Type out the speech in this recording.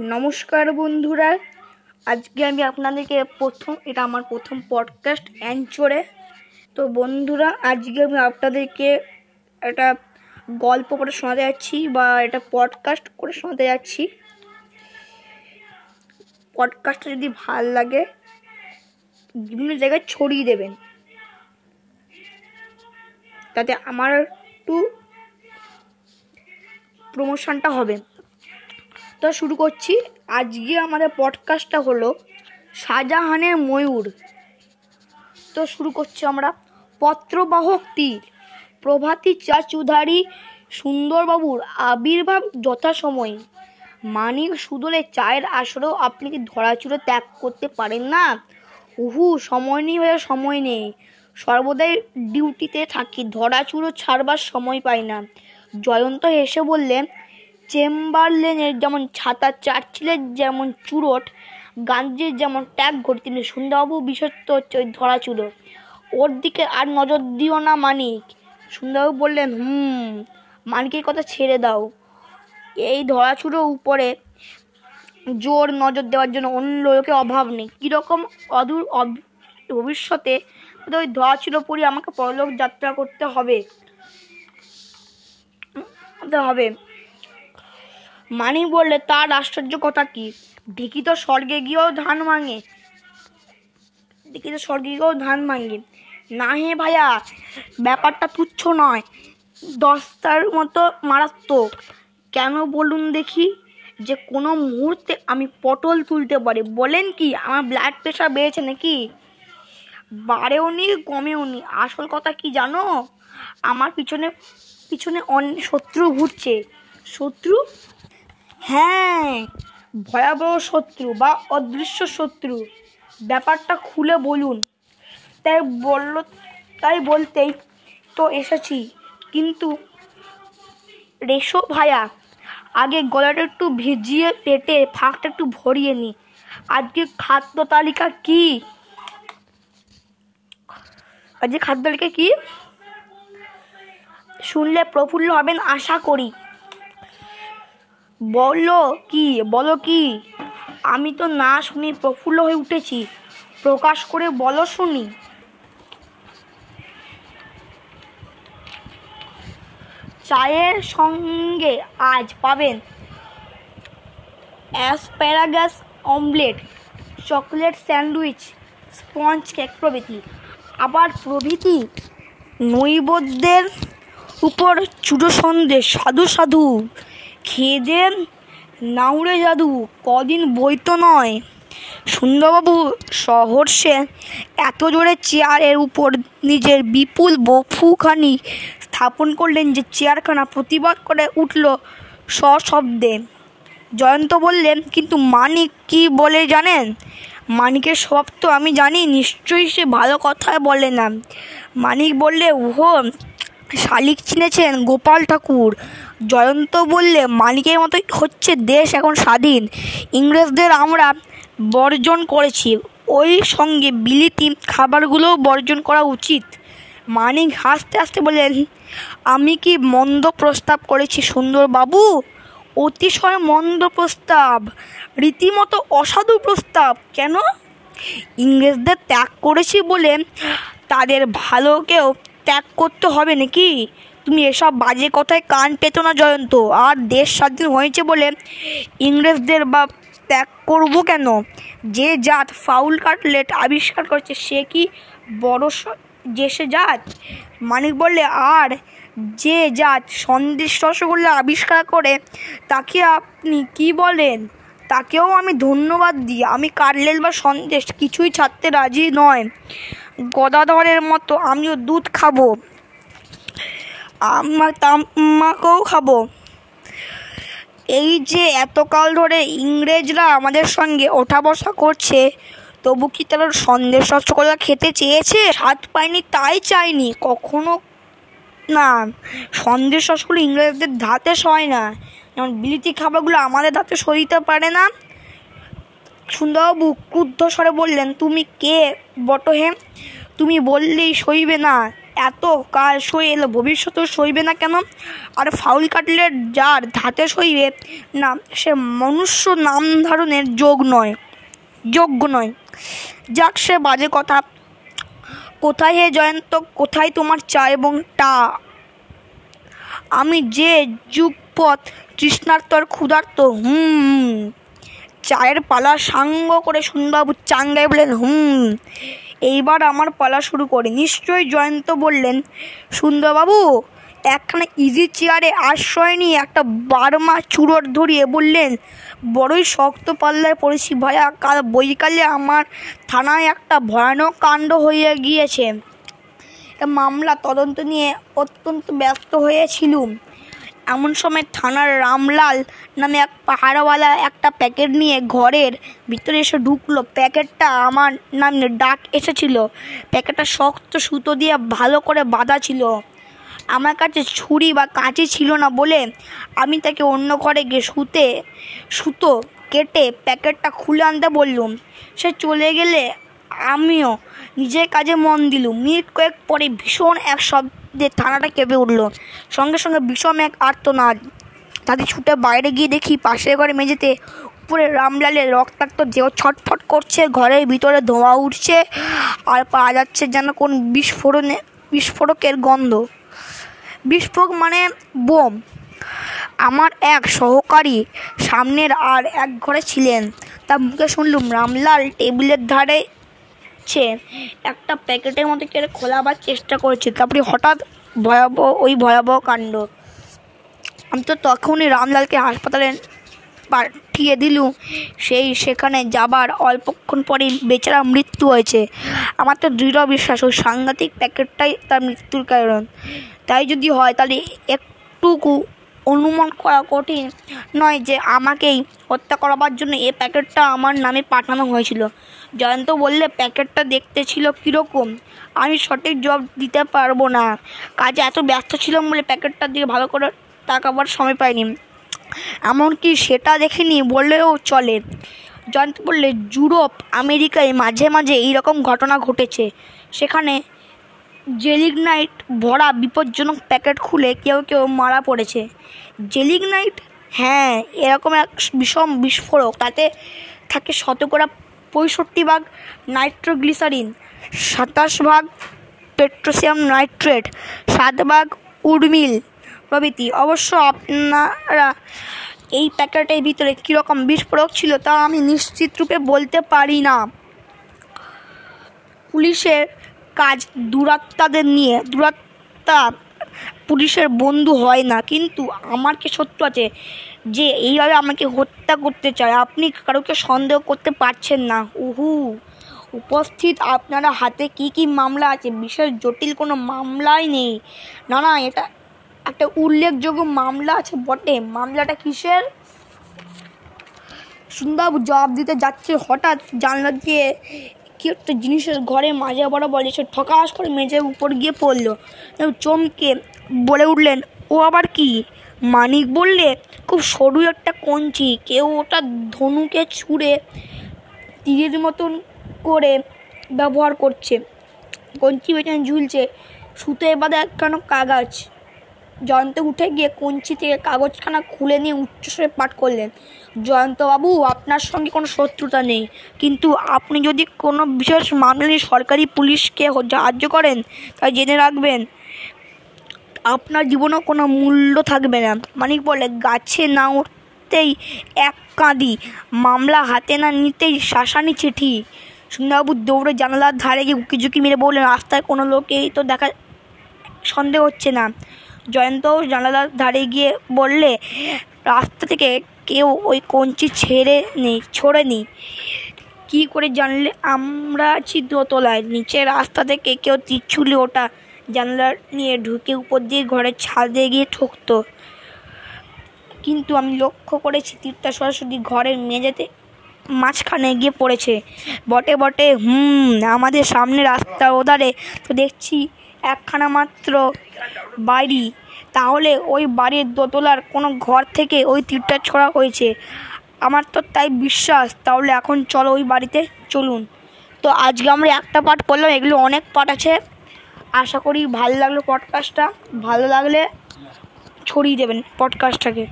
নমস্কার বন্ধুরা। আজকে আমি আপনাদেরকে প্রথম, এটা আমার প্রথম পডকাস্ট অ্যাঞ্চরে তো বন্ধুরা, আজকে আমি আপনাদেরকে একটা গল্প করে শোনাতে যাচ্ছি বা এটা পডকাস্ট করে শোনাতে যাচ্ছি। পডকাস্টটা যদি ভালো লাগে, বিভিন্ন জায়গায় ছড়িয়ে দেবেন। তাতে আমার একটু প্রমোশনটা হবে। তো শুরু করছি। আজকে আমাদের পডকাস্টটা হলো শাহজাহানের ময়ূর। তো শুরু করছি আমরা। পত্রবাহক তীর। প্রভাতী চা চুধারি সুন্দরবাবুর আবির্ভাব যথাসময়ে। মানিক সুদলে চায়ের আসরেও আপনি কি ধরাচুরো ত্যাগ করতে পারেন না? উহু, সময় নেই হয়ে সময় নেই। সর্বদাই ডিউটিতে থাকি ধরাচুরো ছাড়বার সময় পাই না। জয়ন্ত হেসে বললেন চেম্বারলেনের যেমন ছাতা, চার্চিলের যেমন চুরট, গান্ধীর যেমন ট্যাগ ঘটি তেমনি সুন্দরবাবু বিশ্বস্ত হচ্ছে ওই ধরাচুরো ওর দিকে আর নজর দিও না মানিক। সুন্দরবাবু বললেন, হুম, মানিকের কথা ছেড়ে দাও। এই ধরাচুরো উপরে জোর নজর দেওয়ার জন্য অন্য লোকের অভাব নেই। কীরকম অদূর ভবিষ্যতে ওই ধরা ধরাচুরো পড়ি আমাকে পরলোক যাত্রা করতে হবে। হবে। মানি বললে তার আশ্চর্য কথা কি? ঢিকি তো স্বর্গে গিয়েও ধান ভাঙে। ঢিকি তো স্বর্গে গিয়েও ধান ভাঙে। না হে ভাইয়া ব্যাপারটা তুচ্ছ নয়। দশটার মতো মারাত্মক। কেন বলুন দেখি যে কোনো মুহূর্তে আমি পটল তুলতে পারি। বলেন কি, আমার ব্লাড প্রেশার বেড়েছে নাকি? বাড়েও নি, কমেও নি। আসল কথা কি জানো? আমার পিছনে পিছনে অন্য শত্রু ঘুরছে। শত্রু হ্যাঁ। ভয়াবহ শত্রু বা অদৃশ্য শত্রু। ব্যাপারটা খুলে বলুন। তাই বলল, তাই বলতেই তো এসেছি। কিন্তু রেশো ভায়া, আগে গলাটা একটু ভিজিয়ে পেটে ফাঁকটা একটু ভরিয়ে নি। আজকে খাদ্য তালিকা কি? আজকে খাদ্য তালিকা কি? শুনলে প্রফুল্ল হবেন, আশা করি। বলো কি বলো কি? আমি তো না শুনি প্রফুল্ল হয়ে উঠেছি। প্রকাশ করে বলো শুনি। চায়ের সঙ্গে আজ পাবেন asparagus omelette, chocolate sandwich, sponge cake প্রভৃতি। আবার প্রভৃতি নৈবদ্যের উপর চুটো সন্দেশ, সাধু সাধু। খেয়ে নাউড়ে জাদু, কদিন বইতো নয়। সুন্দরবাবু সহর্ষে এত জোরে চেয়ারের উপর নিজের বিপুল বফুখানি স্থাপন করলেন যে চেয়ারখানা প্রতিবাদ করে উঠল সশব্দে। জয়ন্ত বললেন, কিন্তু মানিক কি বলে জানেন? মানিকের স্বভাব তো আমি জানি, নিশ্চয়ই সে ভালো কথায় বলে না। মানিক বললে, উহো শালিক চিনেছেন গোপাল ঠাকুর। জয়ন্ত বললে, মালিকের মতোই হচ্ছে দেশ এখন স্বাধীন। ইংরেজদের আমরা বর্জন করেছি। ওই সঙ্গে বিলিতি খাবারগুলোও বর্জন করা উচিত। মানিক হাসতে হাসতে বললেন, আমি কি মন্দ প্রস্তাব করেছি সুন্দরবাবু? অতিশয় মন্দ প্রস্তাব, রীতিমতো অসাধু প্রস্তাব, কেন? ইংরেজদের ত্যাগ করেছি বলে তাদের ভালোকেও ত্যাগ করতে হবে নাকি? তুমি এসব বাজে কথায় কান পেত না জয়ন্ত। আর দেশ স্বাধীন হয়েছে বলে ইংরেজদের বা ত্যাগ করব কেন? যে জাত ফাউল কাটলেট আবিষ্কার করছে, সে কি বড় যে সে জাত? মানিক বললে, আর যে জাত সন্দেশ রসগোল্লা আবিষ্কার করে, তাকে আপনি কি বলেন? তাকেও আমি ধন্যবাদ দিই। আমি কাটলেট বা সন্দেশ কিছুই ছাড়তে রাজি নয়। গদাধরের মতো আমিও দুধ খাব। আমার তামাকেও খাব। এই যে এতকাল ধরে ইংরেজরা আমাদের সঙ্গে ওঠা বসা করছে, তবু কি তারা সন্দেশ রসগোল্লা খেতে চেয়েছে? স্বাদ পায়নি, তাই চায়নি। কখনো না, সন্দেশ রসগোল্লা ইংরেজদের ধাতে সয় না। যেমন বিলিতি খাবারগুলো আমাদের ধাতে সইতে পারে না। সুন্দরবাবু ক্রুদ্ধ স্বরে বললেন, তুমি কে বটহে? তুমি বললেই সইবে না। এত কাল সই এলো, ভবিষ্যতেও সইবে না কেন? আর ফাউল কাটলে যার ধাতে সইবে না, সে মনুষ্য নাম ধারণের যোগ নয়, যোগ্য নয়। যাক সে বাজে কথা। কোথায় হে জয়ন্ত? কোথায় তোমার চা এবং টা? আমি যে যুগপথ তৃষ্ণার্তর ক্ষুধার্ত হুম। চায়ের পালা সাঙ্গ করে শুনবাবু চাঙ্গাই বললেন, হুম, এইবার আমার পালা শুরু করে। নিশ্চয়ই জয়ন্ত বললেন, সুন্দরবাবু, একখানা ইজি চেয়ারে আশ্রয় নিয়ে একটা বারমা চুরোট ধরিয়ে বললেন, বড়ই শক্ত পাল্লায় পড়েছি ভাইয়া কাল বৈকালে আমার থানায় একটা ভয়ানক কাণ্ড হয়ে গিয়েছে। মামলা তদন্ত নিয়ে অত্যন্ত ব্যস্ত হয়েছিলুম এমন সময় থানার রামলাল নামে এক পাহাড়ওয়ালা একটা প্যাকেট নিয়ে ঘরের ভিতরে এসে ঢুকলো। প্যাকেটটা আমার নামে ডাক এসেছিল। প্যাকেটটা শক্ত সুতো দিয়ে ভালো করে বাঁধা ছিল। আমার কাছে ছুরি বা কাঁচি ছিল না বলে আমি তাকে অন্য ঘরে গিয়ে সুতে, সুতো কেটে প্যাকেটটা খুলে আনতে বললুম। সে চলে গেলে আমিও নিজের কাজে মন দিলুম। মিনিট কয়েক পরে ভীষণ এক শব্দে থানাটা কেঁপে উঠল। সঙ্গে সঙ্গে বিষম এক আর্তনাদ। তাদের ছুটে বাইরে গিয়ে দেখি পাশের ঘরে মেঝেতে উপরে রামলালের রক্তাক্ত দেহ ছটফট করছে, ঘরের ভিতরে ধোঁয়া উঠছে আর পাওয়া যাচ্ছে যেন কোন বিস্ফোরণে, বিস্ফোরকের গন্ধ। বিস্ফোরক মানে বোম। আমার এক সহকারী সামনের আর এক ঘরে ছিলেন। তার মুখে শুনলুম, রামলাল টেবিলের ধারে ছে একটা প্যাকেটের মতো কেটে খোলাবার চেষ্টা করেছে। তারপরে হঠাৎ ভয়াবহ, ওই ভয়াবহ কাণ্ড। আমি তো তখনই রামলালকে হাসপাতালে পাঠিয়ে দিলু সেই সেখানে যাবার অল্পক্ষণ পরেই বেচারা মৃত্যু হয়েছে। আমার তো দৃঢ় বিশ্বাস, ওই সাংঘাতিক প্যাকেটটাই তার মৃত্যুর কারণ। তাই যদি হয়, তাহলে একটুকু অনুমান করা কঠিন নয় যে আমাকেই হত্যা করাবার জন্য এই প্যাকেটটা আমার নামে পাঠানো হয়েছিল। জয়ন্ত বললে, প্যাকেটটা দেখতে ছিল কীরকম? আমি সঠিক জবাব দিতে পারব না। কাজে এত ব্যস্ত ছিলাম বলে প্যাকেটটার দিকে ভালো করে তাকাবার সময় পাইনি। এমনকি সেটা দেখিনি বললেও চলে। জয়ন্ত বললে ইউরোপ আমেরিকায় মাঝে মাঝে এইরকম ঘটনা ঘটেছে। সেখানে জেলিগনাইট ভরা বিপজ্জনক প্যাকেট খুলে কেউ কেউ মারা পড়েছে। জেলিগনাইট হ্যাঁ এরকম এক বিষম বিস্ফোরক। তাতে থাকে শতকরা পঁয়ষট্টি ভাগ নাইট্রোগ্লিসারিন, সাতাশ ভাগ পেট্রোসিয়াম নাইট্রেট, সাত ভাগ উডমিল প্রভৃতি। অবশ্য আপনারা এই প্যাকেটের ভিতরে কীরকম বিস্ফোরক ছিল তা আমি নিশ্চিত রূপে বলতে পারি না। পুলিশের কাজ দুরাত্মাদের নিয়ে, দুরাত্মা পুলিশের বন্ধু হয় না। কিন্তু আমার কি সত্য আছে যে এইভাবে আমাকে হত্যা করতে চায়? আপনি কারোকে সন্দেহ করতে পারছেন না। উহু। উপস্থিত আপনারা হাতে কি কি মামলা আছে? বিশেষ জটিল কোনো মামলাই নেই। না না, এটা একটা উল্লেখযোগ্য মামলা আছে বটে। মামলাটা কিসের? সুন্দরবাবু জবাব দিতে যাচ্ছে হঠাৎ জানলা দিয়ে কি একটা জিনিসের ঘরে মাঝে বরাবর এসে ঠকাস করে মেঝের উপর গিয়ে পড়ল। চমকে বলে উঠলেন, ও আবার কি? মানিক বললে, খুব সরু একটা কঞ্চি, কেউ ওটা ধনুকে ছুঁড়ে তীরের মতন করে ব্যবহার করছে। কঞ্চি পেছনে ঝুলছে সুতো এবারে একখানা কাগজ। জয়ন্ত উঠে গিয়ে কঞ্চি থেকে কাগজখানা খুলে নিয়ে উচ্চস্বরে পাঠ করলেন, জয়ন্তবাবু, আপনার সঙ্গে কোনো শত্রুতা নেই। কিন্তু আপনি যদি কোনো বিশেষ মামলা সরকারি পুলিশকে সাহায্য করেন তাই জেনে রাখবেন, আপনার জীবনেও কোনো মূল্য থাকবে না। মানিক বলে, গাছে না উঠতেই এক কাঁদি, মামলা হাতে না নিতেই শাসানি চিঠি। সুন্দরবাবু দৌড়ে জানালার ধারে গিয়ে উকি ঝুঁকি মেরে বললেন, রাস্তায় কোনো লোকেই তো দেখা, সন্দেহ হচ্ছে না। জয়ন্ত জানালার ধারে গিয়ে বললে, রাস্তা থেকে কেউ ওই কঞ্চি ছেড়ে নেই ছড়ে নি। কী করে জানলে? আমরা আছি দোতলায়। নিচে রাস্তা থেকে কেউ তিরছুলি ওটা জানলা নিয়ে ঢুকে উপর দিয়ে ঘরের ছাদে গিয়ে ঠকতো। কিন্তু আমি লক্ষ্য করেছি, তীরটা সরাসরি ঘরের মেঝেতে মাঝখানে গিয়ে পড়েছে। বটে বটে, হুম, আমাদের সামনে রাস্তা ওধারে তো দেখছি একখানা মাত্র বাড়ি। তাহলে ওই বাড়ির দোতলার কোনো ঘর থেকে ওই তীরটা ছড়া হয়েছে। আমার তো তাই বিশ্বাস। তাহলে এখন চলো ওই বাড়িতে চলুন। তো আজকে আমরা একটা পাঠ পড়লাম, এগুলো অনেক পাঠ আছে। আশা করি ভালো লাগল পডকাস্টটা ভালো লাগলে ছড়িয়ে দেবেন পডকাস্টটাকে